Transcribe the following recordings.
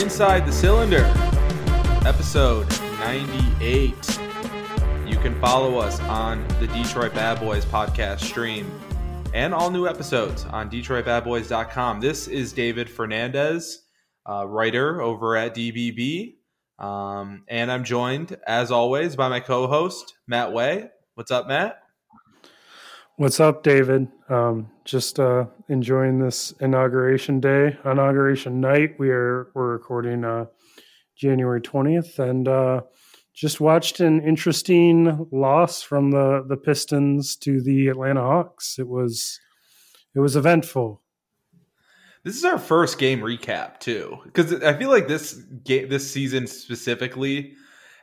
Inside the Cylinder, episode 98. You can follow us on the Detroit Bad Boys podcast stream and all new episodes on DetroitBadBoys.com. This is David Fernandez, uh, writer over at DBB. Um, and I'm joined, as always, by my co host, Matt Way. What's up, Matt? What's up, David? Um, just uh, enjoying this inauguration day, inauguration night. We are we're recording uh, January twentieth, and uh, just watched an interesting loss from the the Pistons to the Atlanta Hawks. It was it was eventful. This is our first game recap too, because I feel like this game, this season specifically,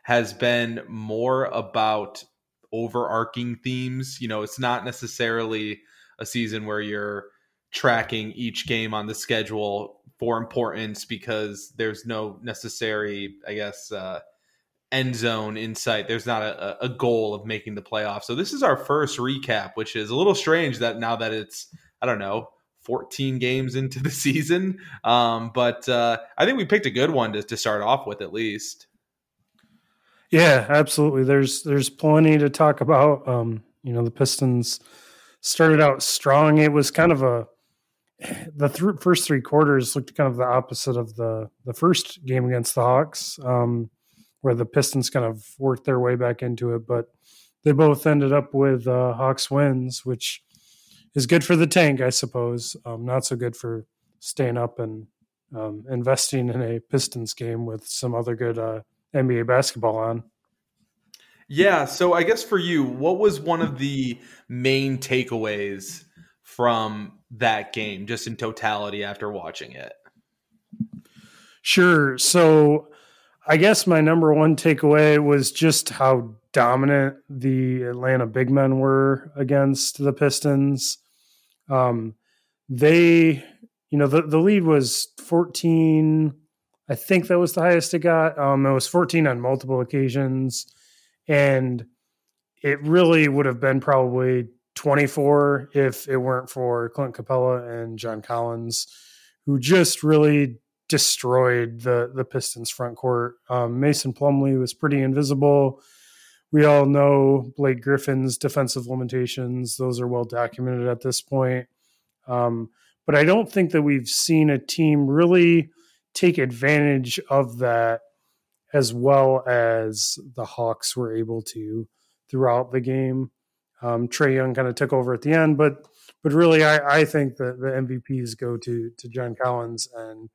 has been more about overarching themes. You know, it's not necessarily a season where you're tracking each game on the schedule for importance because there's no necessary, I guess, uh, end zone insight. There's not a, a goal of making the playoffs. So this is our first recap, which is a little strange that now that it's, I don't know, 14 games into the season. Um, but uh, I think we picked a good one to, to start off with at least. Yeah, absolutely. There's there's plenty to talk about. Um, you know, the Pistons started out strong. It was kind of a the th- first three quarters looked kind of the opposite of the the first game against the Hawks, um, where the Pistons kind of worked their way back into it. But they both ended up with uh, Hawks wins, which is good for the tank, I suppose. Um, not so good for staying up and um, investing in a Pistons game with some other good uh, NBA basketball on. Yeah, so I guess for you, what was one of the main takeaways from that game, just in totality after watching it? Sure. So I guess my number one takeaway was just how dominant the Atlanta big men were against the Pistons. Um, they, you know, the, the lead was 14 I think that was the highest it got. Um, it was 14 on multiple occasions, and it really would have been probably 24 if it weren't for Clint Capela and John Collins, who just really destroyed the the Pistons front court. Um, Mason Plumlee was pretty invisible. We all know Blake Griffin's defensive limitations; those are well documented at this point. Um, but I don't think that we've seen a team really take advantage of that as well as the Hawks were able to throughout the game. Um, Trae Young kind of took over at the end, but but really, I, I think that the MVPs go to to John Collins and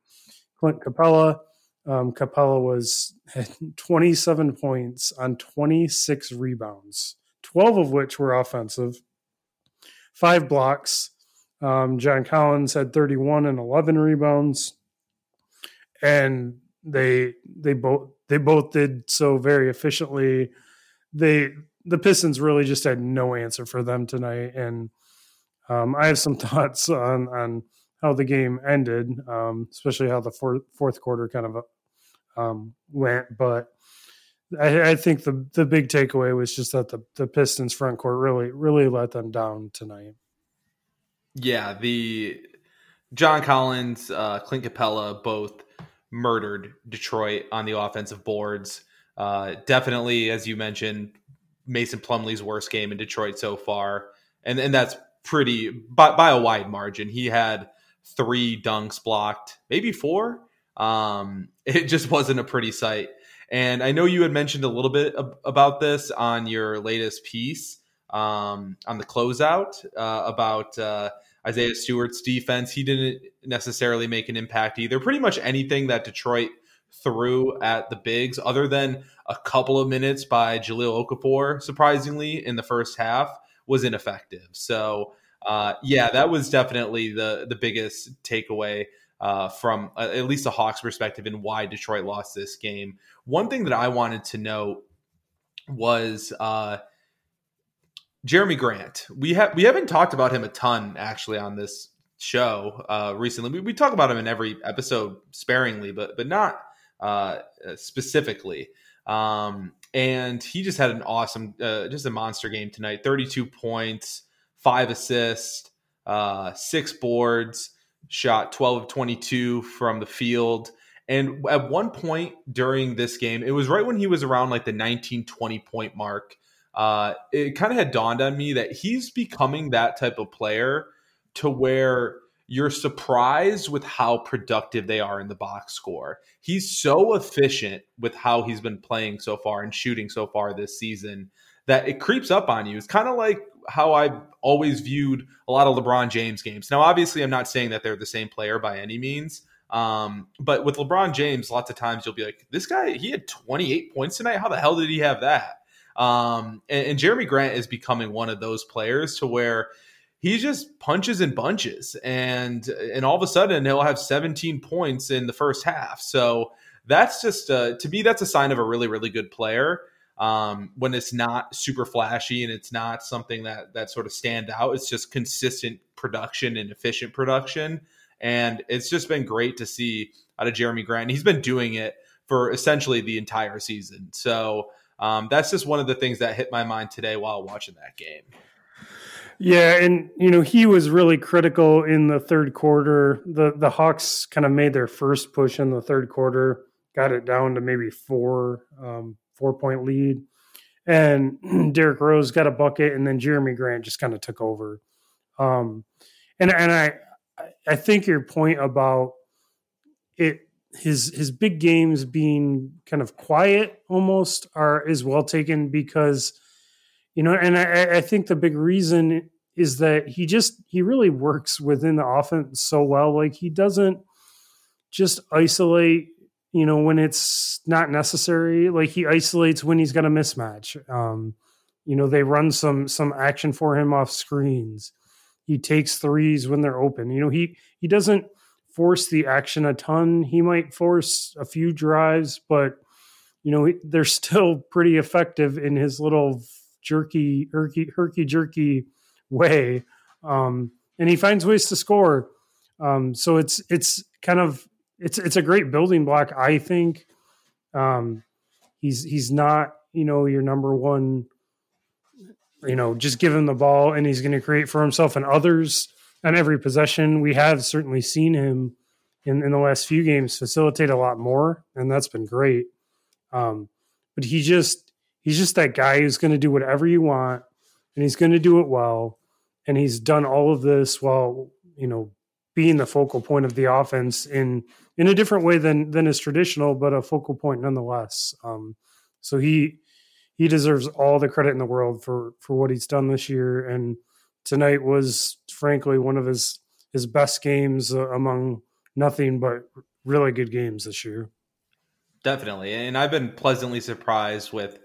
Clint Capela. Um, Capela was 27 points on 26 rebounds, 12 of which were offensive, five blocks. Um, John Collins had 31 and 11 rebounds and they they both they both did so very efficiently. They the Pistons really just had no answer for them tonight, and um, I have some thoughts on on how the game ended, um, especially how the fourth fourth quarter kind of um, went. But I, I, think the the big takeaway was just that the the Pistons front court really really let them down tonight. Yeah, the John Collins, uh, Clint Capela both murdered Detroit on the offensive boards. Uh, definitely, as you mentioned, Mason Plumlee's worst game in Detroit so far, and and that's pretty by, by a wide margin. He had three dunks blocked, maybe four. Um, it just wasn't a pretty sight. And I know you had mentioned a little bit ab- about this on your latest piece um, on the closeout uh, about uh, Isaiah Stewart's defense. He didn't necessarily make an impact either. Pretty much anything that Detroit threw at the bigs, other than a couple of minutes by Jahlil Okafor, surprisingly, in the first half, was ineffective. So, uh, yeah, that was definitely the the biggest takeaway uh, from uh, at least a Hawks perspective and why Detroit lost this game. One thing that I wanted to note was uh, Jerami Grant. We have we haven't talked about him a ton actually on this show uh, recently. We, we talk about him in every episode sparingly, but but not uh, specifically. Um, and he just had an awesome, uh, just a monster game tonight. Thirty-two points, five assists, uh, six boards, shot 12 of 22 from the field. And at one point during this game, it was right when he was around like the 19, 20 point mark. Uh, it kind of had dawned on me that he's becoming that type of player to where you're surprised with how productive they are in the box score. He's so efficient with how he's been playing so far and shooting so far this season that it creeps up on you. It's kind of like how I've always viewed a lot of LeBron James games. Now, obviously, I'm not saying that they're the same player by any means. Um, but with LeBron James, lots of times you'll be like, this guy, he had 28 points tonight. How the hell did he have that? Um, and, and Jerami Grant is becoming one of those players to where he just punches and bunches. And and all of a sudden he'll have 17 points in the first half. So that's just uh, to me that's a sign of a really really good player um, when it's not super flashy and it's not something that that sort of stand out. It's just consistent production and efficient production. And it's just been great to see out of Jerami Grant. He's been doing it for essentially the entire season. So um, that's just one of the things that hit my mind today while watching that game yeah, and you know he was really critical in the third quarter. the The Hawks kind of made their first push in the third quarter, got it down to maybe four um, four point lead, and Derrick Rose got a bucket, and then Jerami Grant just kind of took over. Um, and and I I think your point about it his his big games being kind of quiet almost are is well taken because you know and I, I think the big reason is that he just he really works within the offense so well. Like he doesn't just isolate you know when it's not necessary. Like he isolates when he's got a mismatch. Um you know they run some some action for him off screens. He takes threes when they're open. You know he he doesn't force the action a ton he might force a few drives but you know they're still pretty effective in his little jerky herky herky jerky way, um, and he finds ways to score. Um, so it's it's kind of it's it's a great building block, I think. Um, he's he's not you know your number one. You know, just give him the ball, and he's going to create for himself and others on every possession. We have certainly seen him in, in the last few games facilitate a lot more, and that's been great. Um, but he just he's just that guy who's going to do whatever you want, and he's going to do it well and he's done all of this while you know being the focal point of the offense in in a different way than than is traditional, but a focal point nonetheless. Um, so he he deserves all the credit in the world for for what he's done this year, and tonight was frankly one of his his best games uh, among nothing but really good games this year. Definitely, and I've been pleasantly surprised with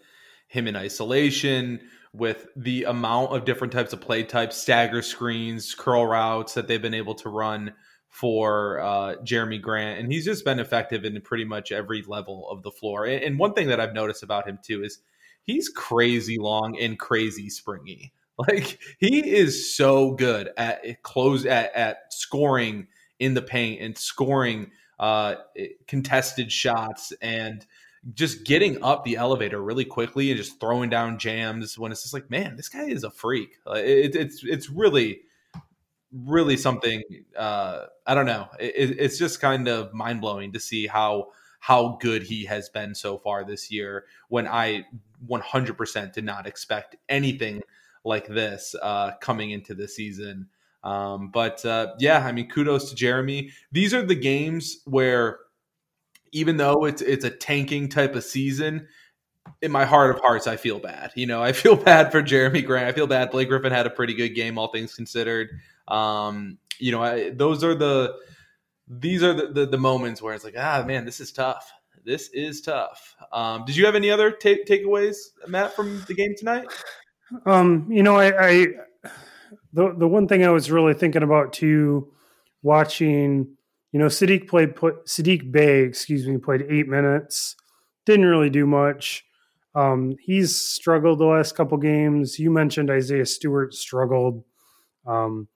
him in isolation with the amount of different types of play types, stagger screens, curl routes that they've been able to run for uh, Jerami Grant, and he's just been effective in pretty much every level of the floor. And one thing that I've noticed about him too is he's crazy long and crazy springy. Like he is so good at close at, at scoring in the paint and scoring uh, contested shots and just getting up the elevator really quickly and just throwing down jams when it's just like, man, this guy is a freak. It, it's it's really really something. Uh, I don't know. It, it's just kind of mind blowing to see how how good he has been so far this year. When I 100% did not expect anything like this uh, coming into the season. Um, but uh, yeah, I mean, kudos to Jerami. These are the games where even though it's it's a tanking type of season, in my heart of hearts, I feel bad. You know, I feel bad for Jerami Grant. I feel bad. Blake Griffin had a pretty good game, all things considered. Um, you know, I, those are the these are the, the, the moments where it's like, ah, man, this is tough. This is tough. Um, did you have any other ta- takeaways, Matt, from the game tonight? Um, you know, I, I the the one thing I was really thinking about too, watching you know, Saddiq played put Saddiq Bey, excuse me, played eight minutes. Didn't really do much. Um, he's struggled the last couple games. You mentioned Isaiah Stewart struggled um,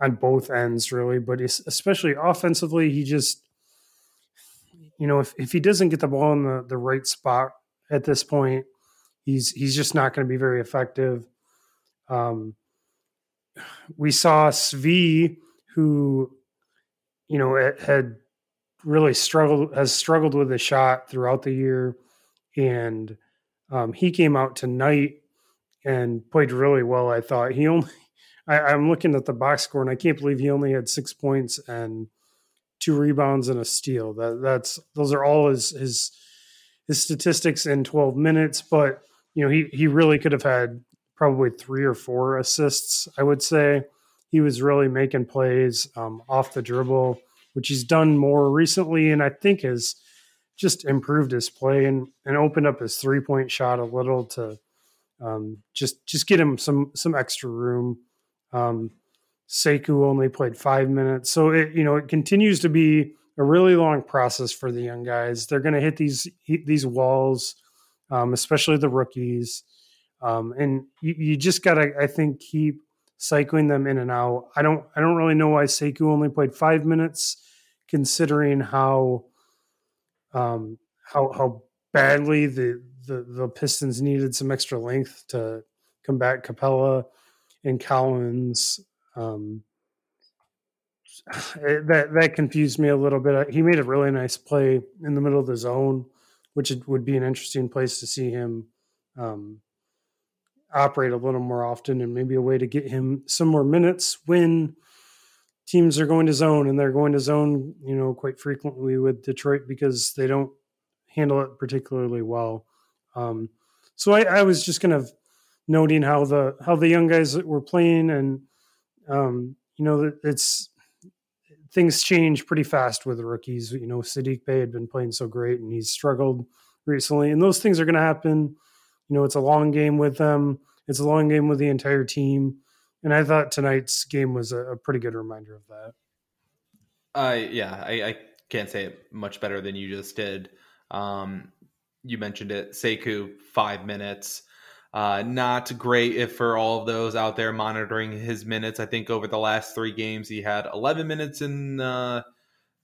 on both ends, really, but especially offensively, he just, you know, if, if he doesn't get the ball in the, the right spot at this point, he's he's just not going to be very effective. Um, we saw Svi, who you know, had really struggled has struggled with the shot throughout the year, and um, he came out tonight and played really well. I thought he only. I, am looking at the box score and I can't believe he only had six points and two rebounds and a steal. That that's those are all his his his statistics in 12 minutes, but you know he he really could have had probably three or four assists. I would say he was really making plays um, off the dribble, which he's done more recently, and I think has just improved his play and, and opened up his three point shot a little to um, just just get him some some extra room. Um, only played five minutes, so it you know it continues to be a really long process for the young guys. They're going to hit these these walls, um, especially the rookies, um, and you, you just got to I think keep cycling them in and out. I don't I don't really know why Sekou only played five minutes, considering how um, how how badly the, the the Pistons needed some extra length to combat Capela and Collins. Um, that that confused me a little bit. He made a really nice play in the middle of the zone, which would be an interesting place to see him um, operate a little more often, and maybe a way to get him some more minutes when teams are going to zone, and they're going to zone, you know, quite frequently with Detroit because they don't handle it particularly well. Um, so I, I, was just kind of noting how the how the young guys were playing, and um, you know, it's things change pretty fast with rookies. You know, Saddiq Bey had been playing so great, and he's struggled recently, and those things are going to happen. You know, it's a long game with them. It's a long game with the entire team and I thought tonight's game was a, a pretty good reminder of that. Uh, yeah, I, I, can't say it much better than you just did. Um, you mentioned it, Sekou, five minutes. Uh, not great if for all of those out there monitoring his minutes. I think over the last three games, he had 11 minutes in uh,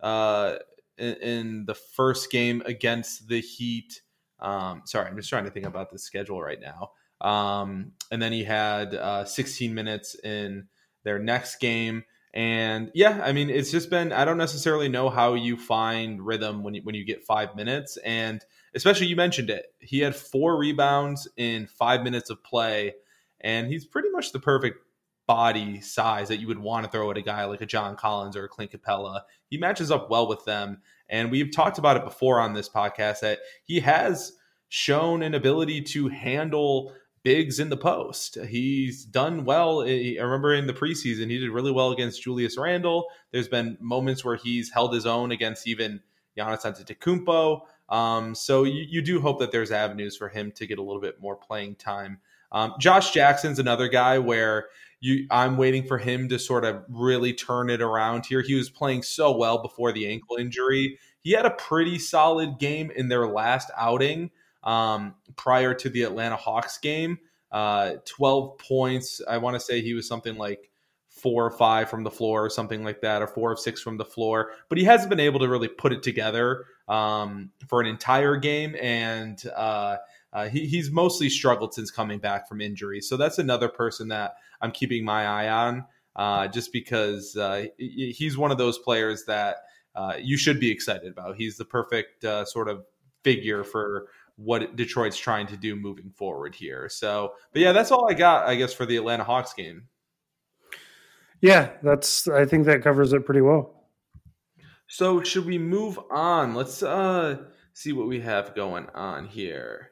uh, in, in the first game against the Heat. Um, sorry, I'm just trying to think about the schedule right now. Um, and then he had uh, 16 minutes in their next game. And yeah, I mean, it's just been, I don't necessarily know how you find rhythm when you, when you get five minutes. And especially you mentioned it, he had four rebounds in five minutes of play. And he's pretty much the perfect body size that you would want to throw at a guy like a John Collins or a Clint Capela. He matches up well with them. And we've talked about it before on this podcast that he has shown an ability to handle bigs in the post. He's done well. Eh, I remember in the preseason, he did really well against Julius Randle. There's been moments where he's held his own against even Giannis Antetokounmpo. Um, so you, you, do hope that there's avenues for him to get a little bit more playing time. Um, Josh Jackson's another guy where you, I'm waiting for him to sort of really turn it around here. He was playing so well before the ankle injury. He had a pretty solid game in their last outing um, prior to the Atlanta Hawks game. Uh, 12 points. I want to say he was something like four or five from the floor or something like that, or four or six from the floor. But he hasn't been able to really put it together um, for an entire game. And uh, uh, he, he's mostly struggled since coming back from injury. So that's another person that I'm keeping my eye on uh, just because uh, he's one of those players that uh, you should be excited about. He's the perfect uh, sort of figure for what Detroit's trying to do moving forward here. So, but yeah, that's all I got, I guess, for the Atlanta Hawks game. Yeah, that's I think that covers it pretty well. So, should we move on? Let's uh see what we have going on here.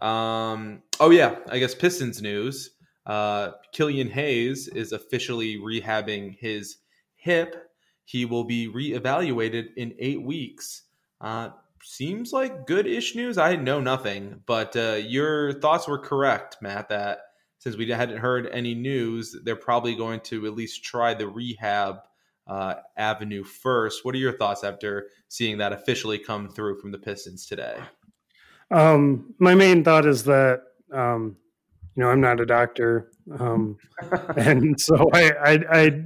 Um oh yeah, I guess Pistons news. Uh Killian Hayes is officially rehabbing his hip. He will be reevaluated in 8 weeks. Uh seems like good ish news. I know nothing, but uh, your thoughts were correct, Matt, that since we hadn't heard any news, they're probably going to at least try the rehab uh, avenue first. What are your thoughts after seeing that officially come through from the Pistons today? Um, my main thought is that, um, you know, I'm not a doctor. Um, and so I, I, I,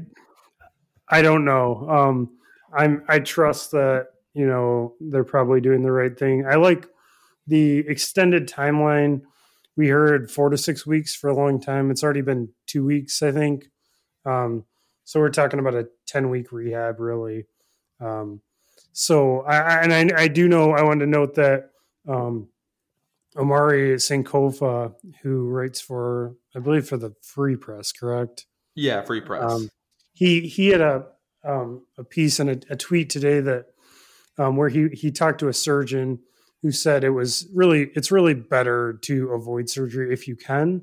I don't know. Um, I'm, I trust that you know they're probably doing the right thing. I like the extended timeline. We heard four to six weeks for a long time. It's already been two weeks, I think. Um, so we're talking about a ten week rehab, really. Um, so I, and I, I, do know I wanted to note that um, Omari Sankofa, who writes for I believe for the Free Press, correct? Yeah, Free Press. Um, he he had a um, a piece and a, a, tweet today that um, where he he talked to a surgeon who said it was really it's really better to avoid surgery if you can,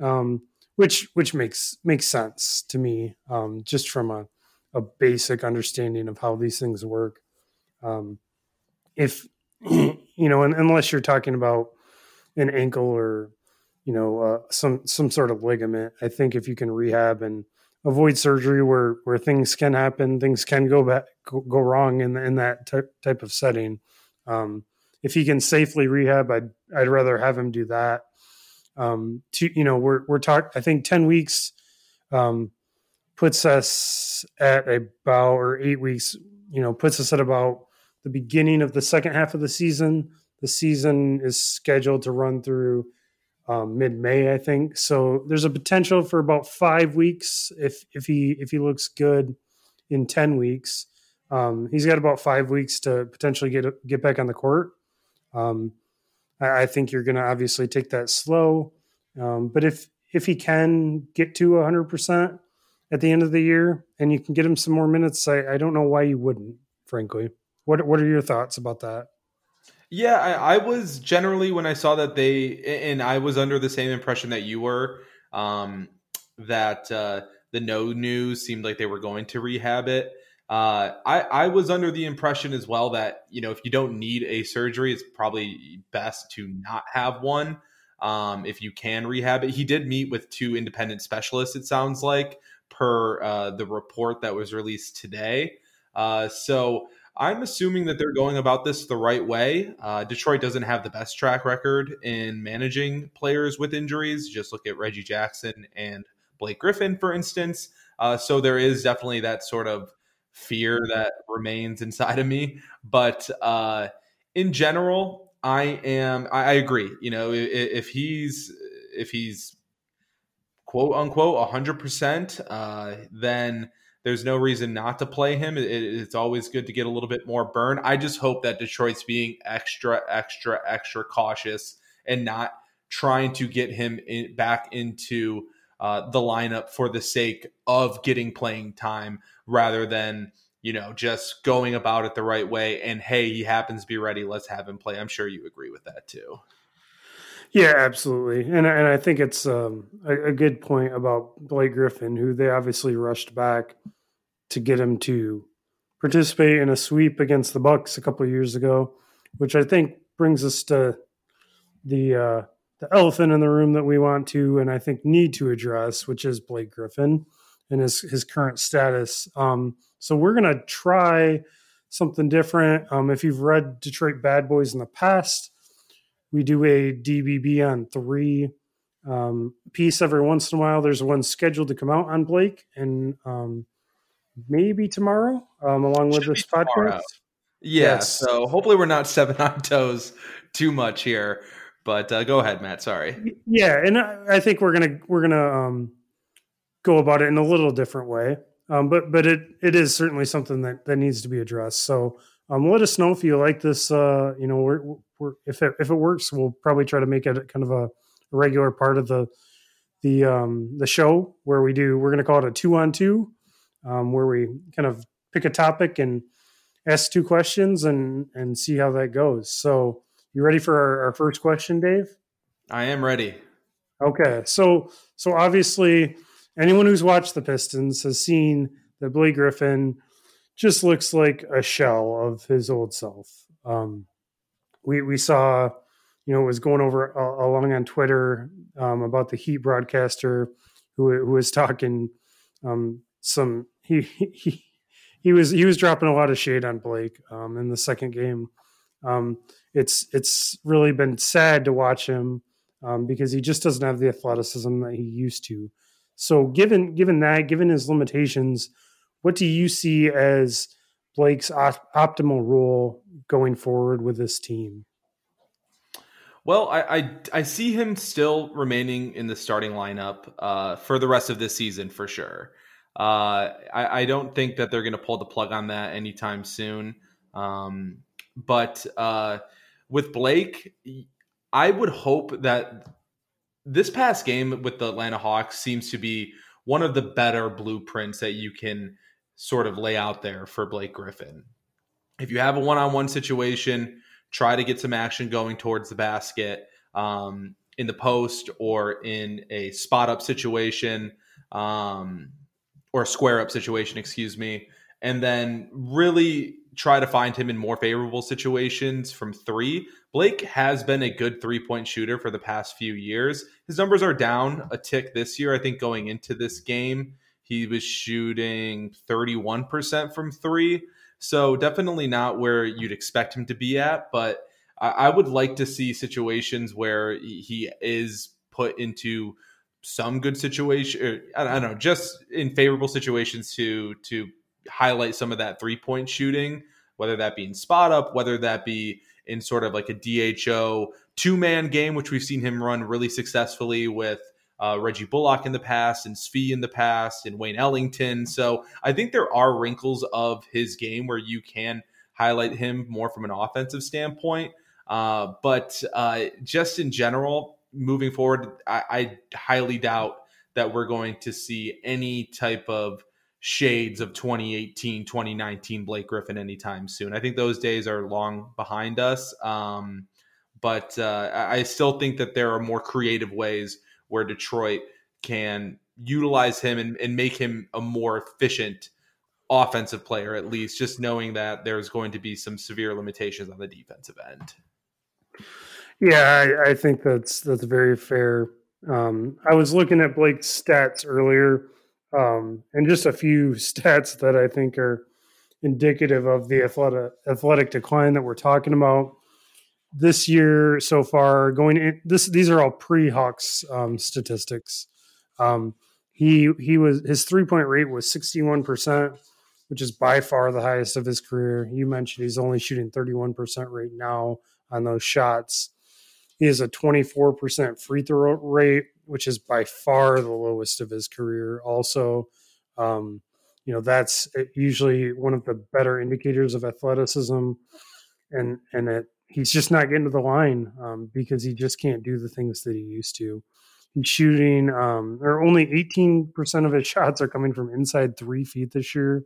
um, which which makes makes sense to me um, just from a a basic understanding of how these things work. Um, if you know, unless you're talking about an ankle or you know uh, some some sort of ligament, I think if you can rehab and avoid surgery where where things can happen, things can go back go, wrong in in that t- type of setting. Um, if he can safely rehab, I'd I'd rather have him do that. Um, to you know, we're we're talking. I think ten weeks um, puts us at about or eight weeks. You know, puts us at about the beginning of the second half of the season. The season is scheduled to run through um, mid May, I think. So there's a potential for about five weeks if if he if he looks good in ten weeks. Um, he's got about five weeks to potentially get get back on the court. Um, I, I, think you're going to obviously take that slow, um, but if if he can get to 100 percent at the end of the year and you can get him some more minutes, I, I don't know why you wouldn't. Frankly, what what are your thoughts about that? Yeah, I, I, was generally when I saw that they and I was under the same impression that you were um, that uh, the no news seemed like they were going to rehab it. Uh, I, I was under the impression as well that you know if you don't need a surgery, it's probably best to not have one. Um, if you can rehab it, he did meet with two independent specialists. It sounds like per uh, the report that was released today. Uh, so I'm assuming that they're going about this the right way. Uh, Detroit doesn't have the best track record in managing players with injuries. Just look at Reggie Jackson and Blake Griffin, for instance. Uh, so there is definitely that sort of fear that remains inside of me. But uh, in general, I am. I, I agree. You know, if, if, he's if he's quote unquote hundred percent, uh, then there's no reason not to play him. It, it's always good to get a little bit more burn. I just hope that Detroit's being extra, extra, extra cautious and not trying to get him in, back into uh, the lineup for the sake of getting playing time rather than you know just going about it the right way and hey he happens to be ready let's have him play. I'm sure you agree with that too. Yeah absolutely. And, and i think it's um, a, a, good point about blake griffin who they obviously rushed back to get him to participate in a sweep against the bucks a couple years ago which i think brings us to the uh, the elephant in the room that we want to and I think need to address, which is Blake Griffin and his his current status. Um, so we're gonna try something different. Um, if you've read Detroit Bad Boys in the past, we do a DBB on three um, piece every once in a while. There's one scheduled to come out on Blake, and um, maybe tomorrow, um, along with this podcast. Yeah, yes. so hopefully we're not seven on toes too much here. But uh, go ahead, Matt. Sorry. Yeah, and I think we're gonna we're gonna um, go about it in a little different way. Um, but but it it is certainly something that that needs to be addressed. So um, let us know if you like this. Uh, you know, we're, we're if it if it works, we'll probably try to make it kind of a, regular part of the the um, the show where we do. We're going to call it a two on two, um, where we kind of pick a topic and ask two questions and and see how that goes. So you ready for our, our first question, Dave? I am ready. Okay, so so obviously, anyone who's watched the Pistons has seen that Blake Griffin just looks like a shell of his old self. Um, we we saw, you know, it was going over uh, along on Twitter um, about the Heat broadcaster who who was talking um, some he he he was he was dropping a lot of shade on Blake um, in the second game. Um, it's it's really been sad to watch him um, because he just doesn't have the athleticism that he used to. So given given that, given his limitations, what do you see as Blake's op- optimal role going forward with this team? Well, I, I, I see him still remaining in the starting lineup uh, for the rest of this season for sure. Uh, I, I, don't think that they're going to pull the plug on that anytime soon. Um, but uh, with Blake, I would hope that this past game with the Atlanta Hawks seems to be one of the better blueprints that you can sort of lay out there for Blake Griffin. If you have a one on one situation, try to get some action going towards the basket um, in the post or in a spot up situation um, or square up situation, excuse me. And then really try to find him in more favorable situations from three. Blake has been a good three point shooter for the past few years. His numbers are down a tick this year. I think going into this game, he was shooting 31% from three. So definitely not where you'd expect him to be at, but I, would like to see situations where he is put into some good situation. Er, I don't know, just in favorable situations to to highlight some of that three point shooting, whether that be in spot up, whether that be in sort of like a DHO two man game, which we've seen him run really successfully with uh, Reggie Bullock in the past and Svi in the past and Wayne Ellington. So I think there are wrinkles of his game where you can highlight him more from an offensive standpoint. Uh, but uh, just in general, moving forward, I, I highly doubt that we're going to see any type of shades of 2018 2019 blake griffin anytime soon. I think those days are long behind us um, but uh, i still think that there are more creative ways where detroit can utilize him and, and make him a more efficient offensive player at least just knowing that there's going to be some severe limitations on the defensive end. Yeah i, I think that's that's very fair. Um, i was looking at blake's stats earlier um, and just a few stats that I think are indicative of the athletic athletic decline that we're talking about this year so far. Going in, this, these are all pre Hawks um, statistics. Um, he he was his three point rate was sixty one percent, which is by far the highest of his career. You mentioned he's only shooting thirty one percent right now on those shots. He has a twenty four percent free throw rate, which is by far the lowest of his career. Also, um, you know that's usually one of the better indicators of athleticism, and and it, he's just not getting to the line um, because he just can't do the things that he used to. He's shooting, um, or only 18% of his shots are coming from inside three feet this year,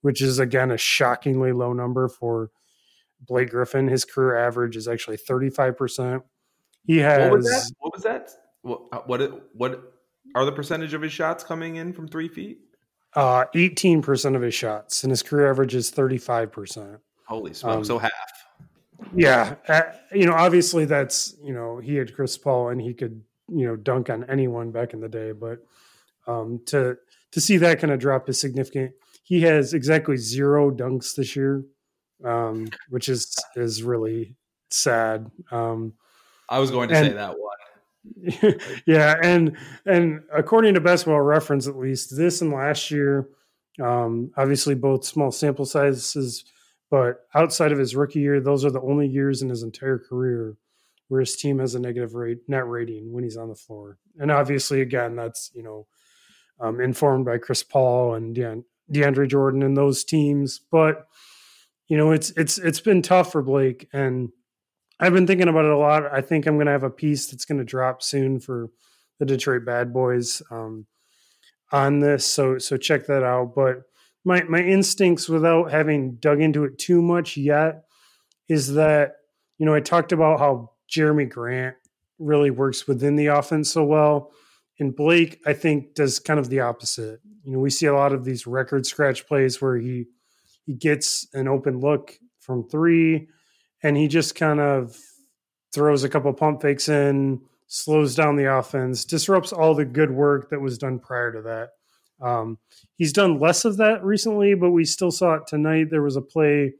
which is again a shockingly low number for Blake Griffin. His career average is actually 35%. He has. What was that? What was that? What uh, what what are the percentage of his shots coming in from three feet? Uh, eighteen percent of his shots, and his career average is thirty five percent. Holy smoke! Um, so half. Yeah, uh, you know, obviously that's you know he had Chris Paul and he could you know dunk on anyone back in the day, but um, to to see that kind of drop is significant. He has exactly zero dunks this year, um, which is is really sad. Um, I was going to and, say that one. yeah, and and according to Basketball Reference, at least this and last year, um, obviously both small sample sizes, but outside of his rookie year, those are the only years in his entire career where his team has a negative rate net rating when he's on the floor. And obviously, again, that's you know um, informed by Chris Paul and DeAndre, DeAndre Jordan and those teams, but you know it's it's it's been tough for Blake and I've been thinking about it a lot. I think I'm going to have a piece that's going to drop soon for the Detroit Bad Boys um, on this. So so check that out. But my my instincts, without having dug into it too much yet, is that you know I talked about how Jerami Grant really works within the offense so well. And Blake, I think, does kind of the opposite. You know, we see a lot of these record scratch plays where he he gets an open look from three and he just kind of throws a couple pump fakes in, slows down the offense, disrupts all the good work that was done prior to that. Um, he's done less of that recently, but we still saw it tonight. There was a play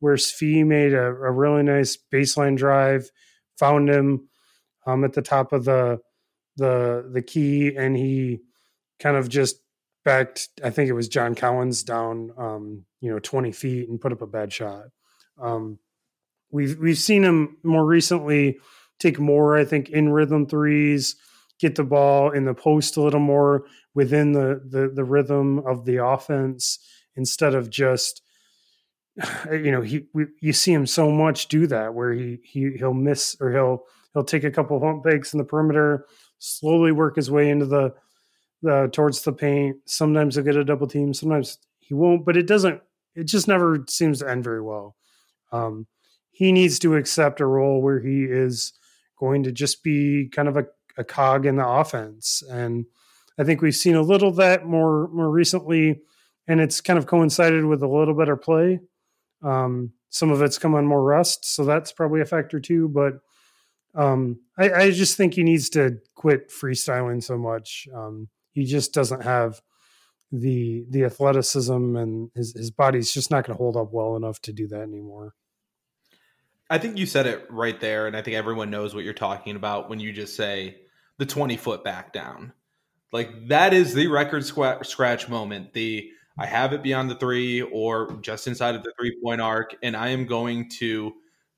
where Svi made a, a really nice baseline drive, found him um, at the top of the the the key, and he kind of just backed. I think it was John Collins down, um, you know, twenty feet and put up a bad shot. Um, We've we've seen him more recently take more, I think, in rhythm threes, get the ball in the post a little more within the the, the rhythm of the offense instead of just you know he we, you see him so much do that where he he he'll miss or he'll he'll take a couple of hump fakes in the perimeter slowly work his way into the the towards the paint. Sometimes he'll get a double team sometimes he won't but it doesn't it just never seems to end very well. Um he needs to accept a role where he is going to just be kind of a, a cog in the offense and i think we've seen a little that more more recently and it's kind of coincided with a little better play um, some of it's come on more rust, so that's probably a factor too. But um, I, I, just think he needs to quit freestyling so much. Um, he just doesn't have the the athleticism, and his his body's just not going to hold up well enough to do that anymore. I think you said it right there, and I think everyone knows what you're talking about when you just say the 20 foot back down. Like that is the record scratch moment. The I have it beyond the three or just inside of the three point arc, and I am going to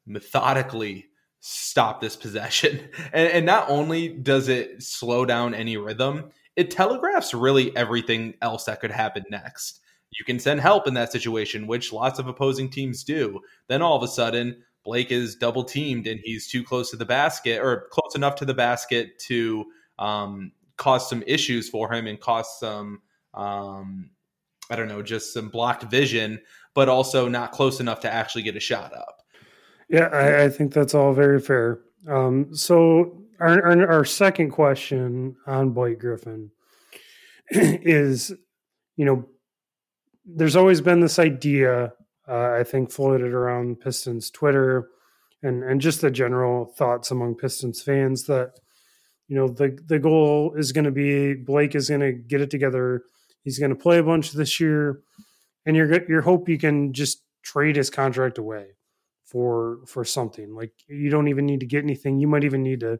methodically stop this possession. And, and, not only does it slow down any rhythm, it telegraphs really everything else that could happen next. You can send help in that situation, which lots of opposing teams do. Then all of a sudden, Blake is double teamed and he's too close to the basket or close enough to the basket to um, cause some issues for him and cause some um, I don't know, just some blocked vision, but also not close enough to actually get a shot up. Yeah, I, I think that's all very fair. Um, so our, our, our second question on Blake Griffin is, you know, there's always been this idea, uh, I think, floated around Pistons Twitter and and just the general thoughts among Pistons fans that, you know, the the goal is going to be Blake is going to get it together He's going to play a bunch this year, and you're you hope you can just trade his contract away for for something. Like you don't even need to get anything. You might even need to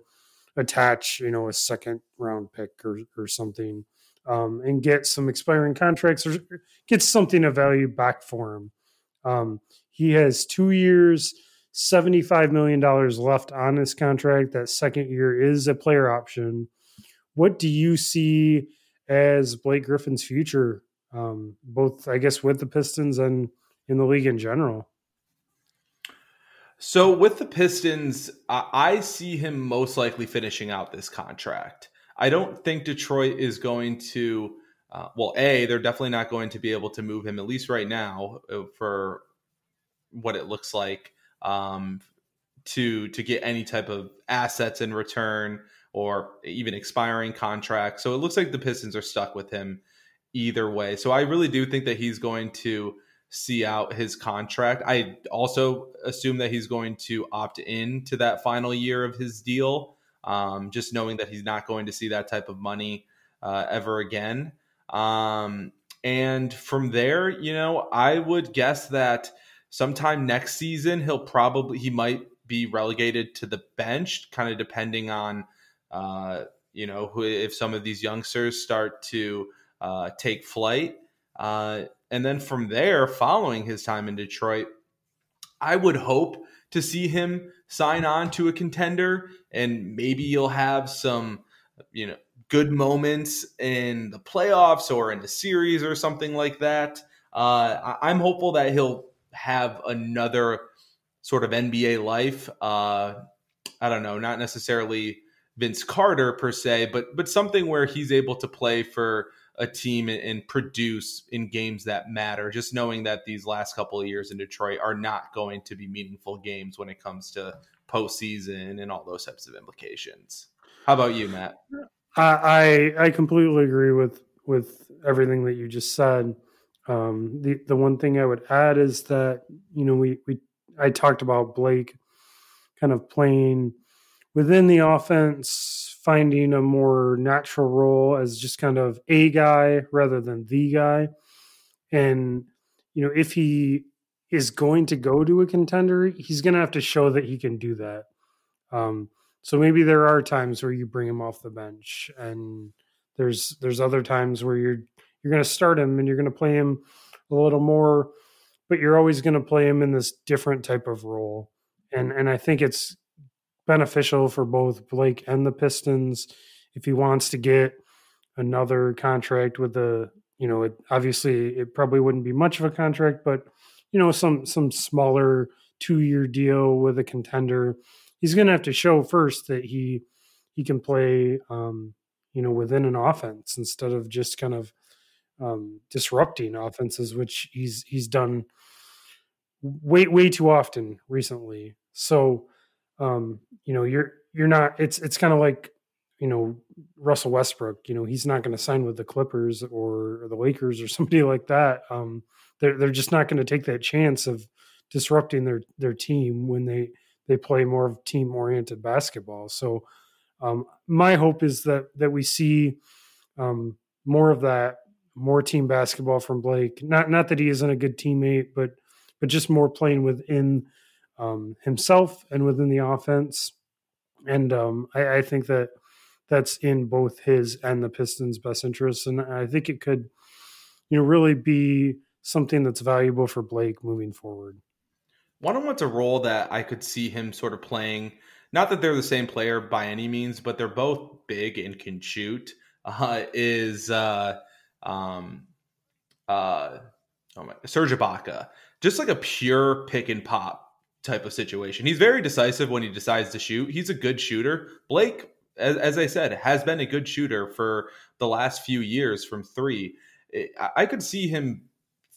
attach, you know, a second round pick or or something, um, and get some expiring contracts or get something of value back for him. Um, he has two years. $75 million left on his contract. That second year is a player option. What do you see as Blake Griffin's future, um, both I guess with the Pistons and in the league in general. So with the Pistons, I see him most likely finishing out this contract. I don't think Detroit is going to. Uh, well, a they're definitely not going to be able to move him at least right now uh, for what it looks like um, to to get any type of assets in return or even expiring contract. So it looks like the Pistons are stuck with him either way. So I really do think that he's going to see out his contract. I also assume that he's going to opt in to that final year of his deal, um, just knowing that he's not going to see that type of money uh, ever again. Um, and from there, you know, I would guess that sometime next season he'll probably he might be relegated to the bench, kind of depending on uh, you know, who, if some of these youngsters start to uh, take flight. Uh, and then from there, following his time in Detroit, I would hope to see him sign on to a contender and maybe you'll have some, you know, good moments in the playoffs or in the series or something like that. Uh, I'm hopeful that he'll have another sort of NBA life. Uh, I don't know, not necessarily Vince Carter per se, but but something where he's able to play for a team and, and produce in games that matter. Just knowing that these last couple of years in Detroit are not going to be meaningful games when it comes to postseason and all those types of implications. How about you, Matt? I I completely agree with with everything that you just said. Um, the the one thing I would add is that you know we we I talked about Blake kind of playing within the offense, finding a more natural role as just kind of a guy rather than the guy. And, you know, if he is going to go to a contender, he's going to have to show that he can do that. Um, so maybe there are times where you bring him off the bench, and there's there's other times where you're you're going to start him and you're going to play him a little more, but you're always going to play him in this different type of role. And and I think it's beneficial for both Blake and the Pistons if he wants to get another contract with the, you know, it, obviously it probably wouldn't be much of a contract, but you know, some some smaller two year deal with a contender, he's going to have to show first that he he can play, um, you know, within an offense instead of just kind of um, disrupting offenses, which he's he's done way way too often recently. So, um, you know, you're you're not. It's it's kind of like you know Russell Westbrook. You know, he's not going to sign with the Clippers or, the Lakers or somebody like that. Um, they're they're just not going to take that chance of disrupting their their team when they they play more of team oriented basketball. So, um, my hope is that that we see um, more of that, more team basketball from Blake. Not not that he isn't a good teammate, but but just more playing within um, himself and within the offense. And um, I, I, think that that's in both his and the Pistons' best interests. And I think it could, you know, really be something that's valuable for Blake moving forward. One on one's a role that I could see him sort of playing. Not that they're the same player by any means, but they're both big and can shoot. Uh, is uh, um, uh, oh my, Serge Ibaka just like a pure pick and pop type of situation. He's very decisive when he decides to shoot. He's a good shooter. Blake, as, as I said, has been a good shooter for the last few years from three. I could see him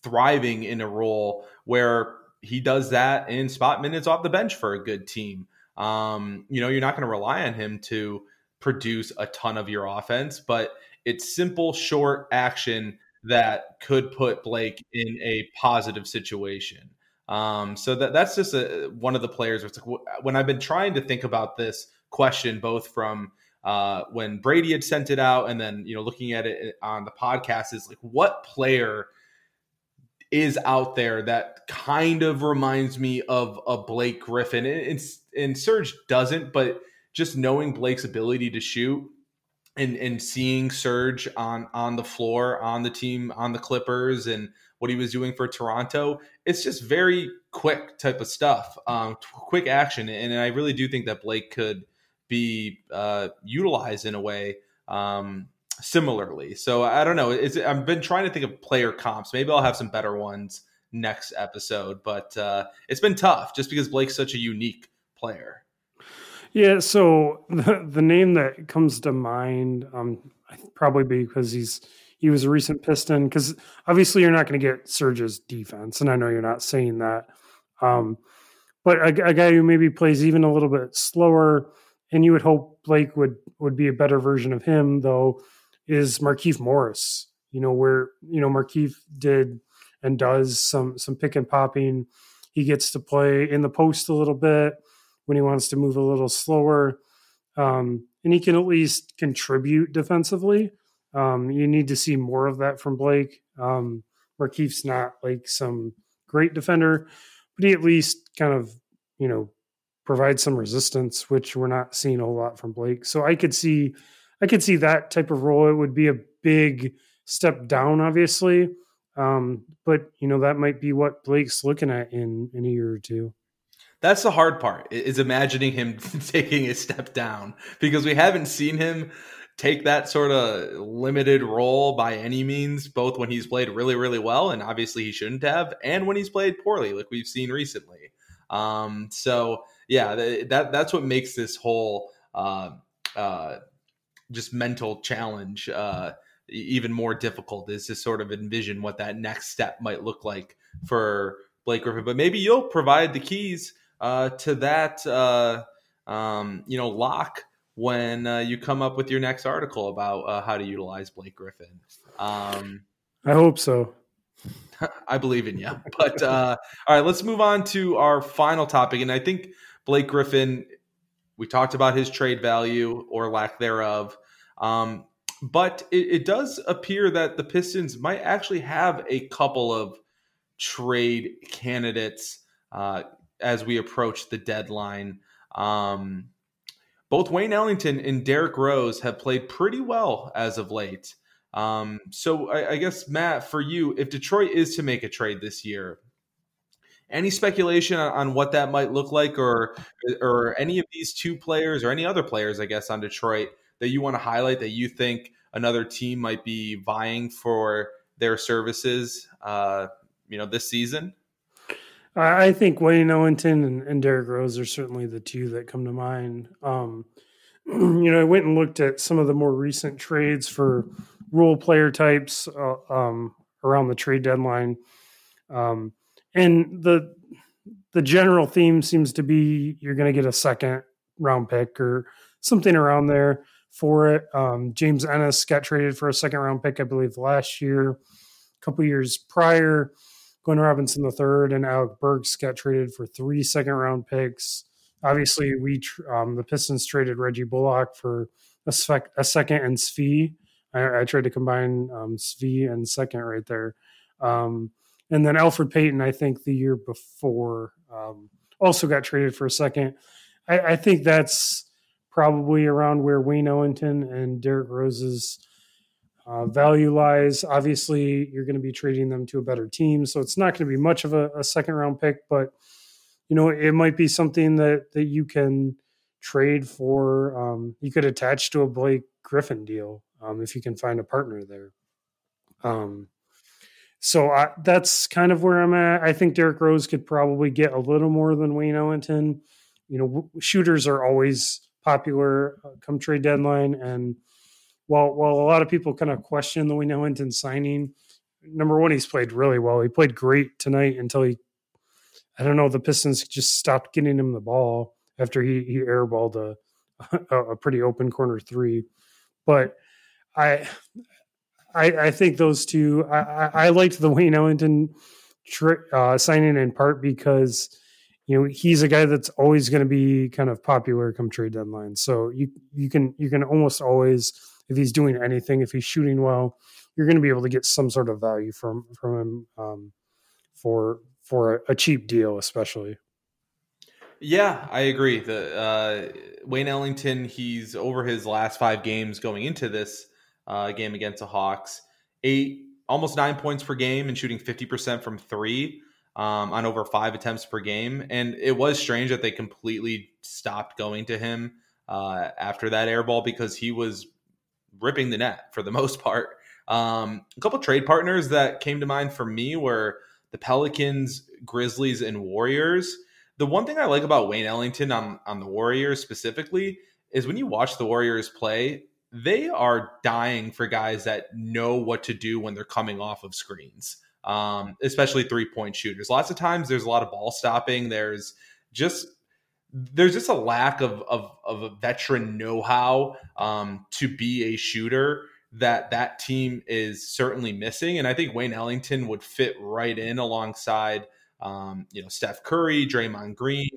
thriving in a role where he does that in spot minutes off the bench for a good team. Um, you know, you're not going to rely on him to produce a ton of your offense, but it's simple, short action that could put Blake in a positive situation. Um, so that that's just a, one of the players. Like, when I've been trying to think about this question, both from uh, when Brady had sent it out, and then you know looking at it on the podcast, is like what player is out there that kind of reminds me of a Blake Griffin, and, and Serge doesn't, but just knowing Blake's ability to shoot and and seeing Serge on on the floor on the team on the Clippers and what he was doing for Toronto, it's just very quick type of stuff, um, quick action, and I really do think that Blake could be uh, utilized in a way um, similarly. So I don't know. It's, I've been trying to think of player comps. Maybe I'll have some better ones next episode, but uh, it's been tough just because Blake's such a unique player. Yeah, so the, the name that comes to mind, um, probably because he's he was a recent Piston. Because obviously you're not going to get Serge's defense, and I know you're not saying that. Um, but a, a, guy who maybe plays even a little bit slower, and you would hope Blake would would be a better version of him, though, is Markieff Morris. You know where you know Markieff did and does some some pick and popping. He gets to play in the post a little bit when he wants to move a little slower. Um, and he can at least contribute defensively. Um, you need to see more of that from Blake. Um, Markieff's not like some great defender, but he at least kind of, you know, provides some resistance, which we're not seeing a whole lot from Blake. So I could see, I could see that type of role. It would be a big step down, obviously, um, but you know that might be what Blake's looking at in in a year or two. That's the hard part is imagining him taking a step down because we haven't seen him take that sort of limited role by any means, both when he's played really, really well, and obviously he shouldn't have, and when he's played poorly, like we've seen recently. Um, so yeah, that that's what makes this whole uh, uh, just mental challenge uh, even more difficult is to sort of envision what that next step might look like for Blake Griffin. But maybe you'll provide the keys uh, to that uh, um, you know lock when uh, you come up with your next article about uh, how to utilize Blake Griffin. Um, I hope so. I believe in you. But uh, all right, let's move on to our final topic, and I think Blake Griffin. We talked about his trade value or lack thereof. Um, but it, it, does appear that the Pistons might actually have a couple of trade candidates uh, as we approach the deadline. Um, both Wayne Ellington and Derrick Rose have played pretty well as of late. Um, so I, I, guess Matt, for you, if Detroit is to make a trade this year, any speculation on, on, what that might look like, or or any of these two players or any other players, I guess, on Detroit that you want to highlight that you think another team might be vying for their services, uh, you know, this season? I think Wayne Ellington and, and Derrick Rose are certainly the two that come to mind. Um, you know, I went and looked at some of the more recent trades for role player types uh, um, around the trade deadline, um, and the the general theme seems to be you're going to get a second round pick or something around there for it. Um, James Ennis got traded for a second round pick, I believe, last year. A couple years prior, Glenn Robinson III and Alec Burks got traded for three second round picks. Obviously, we um, the Pistons traded Reggie Bullock for a, a second and Svi. I, I, tried to combine um, Svi and second right there. Um, and then Elfrid Payton, I think the year before, um, also got traded for a second. I, I, think that's probably around where Wayne Ellington and Derrick Rose's uh, value lies. Obviously, you're going to be trading them to a better team, so it's not going to be much of a, a second round pick, but you know, it might be something that that you can trade for. Um, you could attach to a Blake Griffin deal um, if you can find a partner there. Um, so I, that's kind of where I'm at. I think Derrick Rose could probably get a little more than Wayne Ellington. You know, shooters are always popular uh, come trade deadline, and while while a lot of people kind of question the Wayne Ellington signing, number one, he's played really well. He played great tonight until he I don't know. The Pistons just stopped getting him the ball after he he airballed a a pretty open corner three. But I I, I think those two. I, I, I liked the Wayne Ellington uh, signing in part because you know he's a guy that's always going to be kind of popular come trade deadline. So you you can you can almost always if he's doing anything, if he's shooting well, you're going to be able to get some sort of value from from him um, for for a cheap deal, especially. Yeah, I agree. The uh, Wayne Ellington, he's over his last five games going into this uh, game against the Hawks, eight almost nine points per game and shooting fifty percent from three um, on over five attempts per game. And it was strange that they completely stopped going to him uh, after that air ball because he was ripping the net for the most part. Um, a couple trade partners that came to mind for me were the Pelicans, Grizzlies, and Warriors. The one thing I like about Wayne Ellington on, on the Warriors specifically is when you watch the Warriors play, they are dying for guys that know what to do when they're coming off of screens, um, especially three point shooters. Lots of times there's a lot of ball stopping. There's just there's just a lack of of, of a veteran know how um, to be a shooter that that team is certainly missing. And I think Wayne Ellington would fit right in alongside, um, you know, Steph Curry, Draymond Green,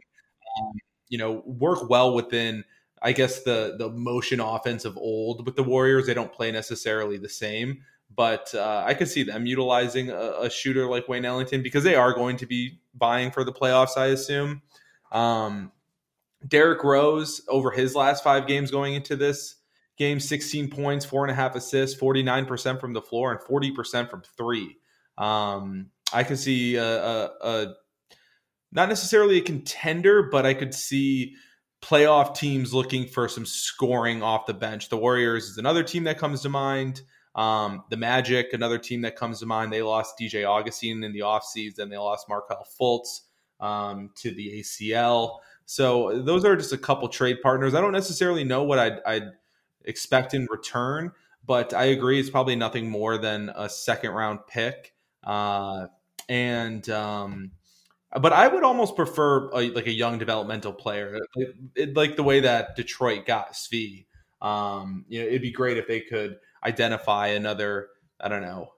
um, you know, work well within, I guess, the, the motion offense of old with the Warriors. They don't play necessarily the same, but uh, I could see them utilizing a, a, shooter like Wayne Ellington because they are going to be vying for the playoffs, I assume. Um, Derrick Rose, over his last five games going into this, game 16 points, four and a half assists, 49% from the floor, and 40% from three. Um, I could see a, a, a, not necessarily a contender, but I could see playoff teams looking for some scoring off the bench. The Warriors is another team that comes to mind. Um, the Magic, another team that comes to mind. They lost DJ Augustin in the offseason. They lost Markelle Fultz um, to the ACL. So those are just a couple trade partners. I don't necessarily know what I'd, I'd expect in return. But I agree, it's probably nothing more than a second round pick. Uh, and um, but I would almost prefer a, like a young developmental player, like, it, like the way that Detroit got Svi. Um, you know, it'd be great if they could identify another, I don't know,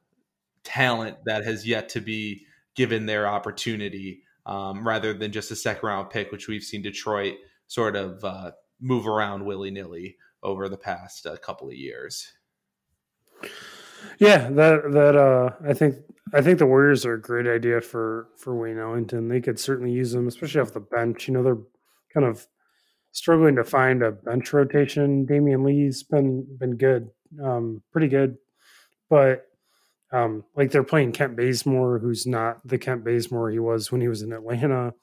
talent that has yet to be given their opportunity, um, rather than just a second round pick, which we've seen Detroit sort of uh, move around willy nilly over the past uh, couple of years. Yeah, that that uh, I think I think the Warriors are a great idea for for Wayne Ellington. They could certainly use them, especially off the bench. You know, they're kind of struggling to find a bench rotation. Damion Lee's been been good, um, pretty good, but um, like they're playing Kent Bazemore, who's not the Kent Bazemore he was when he was in Atlanta,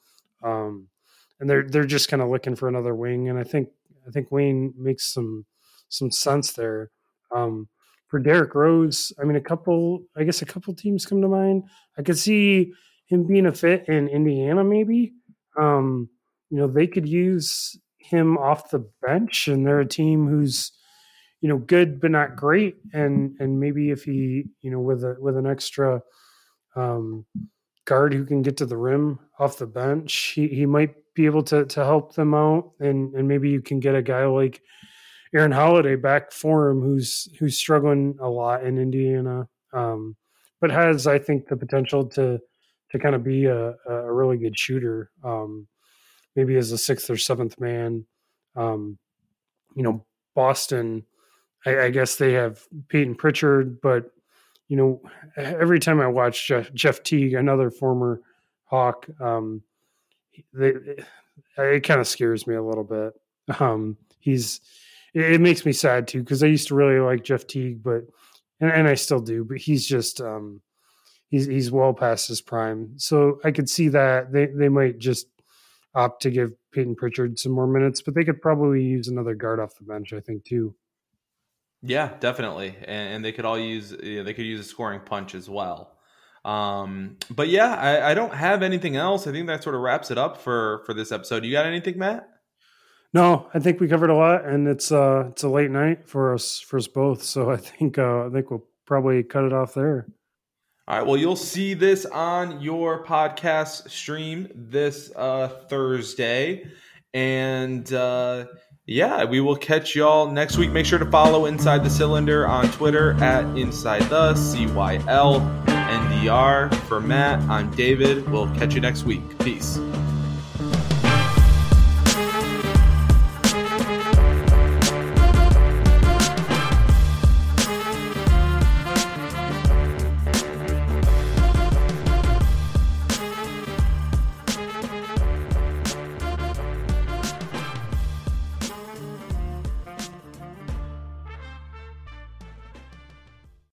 um, and they're they're just kind of looking for another wing. And I think I think Wayne makes some some sense there. Um, for Derrick Rose, I mean, a couple, I guess, a couple teams come to mind. I could see him being a fit in Indiana, maybe. Um, you know, they could use him off the bench, and they're a team who's, you know, good but not great, and and maybe if he, you know, with a with an extra um, guard who can get to the rim off the bench, he he might be able to to help them out, and and maybe you can get a guy like Aaron Holiday back for him, who's who's struggling a lot in Indiana, um, but has I think the potential to to kind of be a, a really good shooter, um, maybe as a sixth or seventh man. Um, you know, Boston, I, I, guess they have Payton Pritchard, but you know, every time I watch Jeff, Jeff Teague, another former Hawk, um, they, it kind of scares me a little bit. Um, he's it, makes me sad too because I used to really like Jeff Teague, but and, and I still do, but he's just um, he's he's well past his prime. So I could see that they they might just opt to give Payton Pritchard some more minutes, but they could probably use another guard off the bench. I think too. Yeah, definitely, and, and they could all use you know, they could use a scoring punch as well. Um, but yeah, I, I don't have anything else. I think that sort of wraps it up for for this episode. You got anything, Matt? No, I think we covered a lot, and it's uh it's a late night for us for us both. So I think uh, I think we'll probably cut it off there. All right. Well, you'll see this on your podcast stream this uh, Thursday, and uh, yeah, we will catch y'all next week. Make sure to follow Inside the Cylinder on Twitter at Inside the C Y L N D R. For Matt, I'm David. We'll catch you next week. Peace.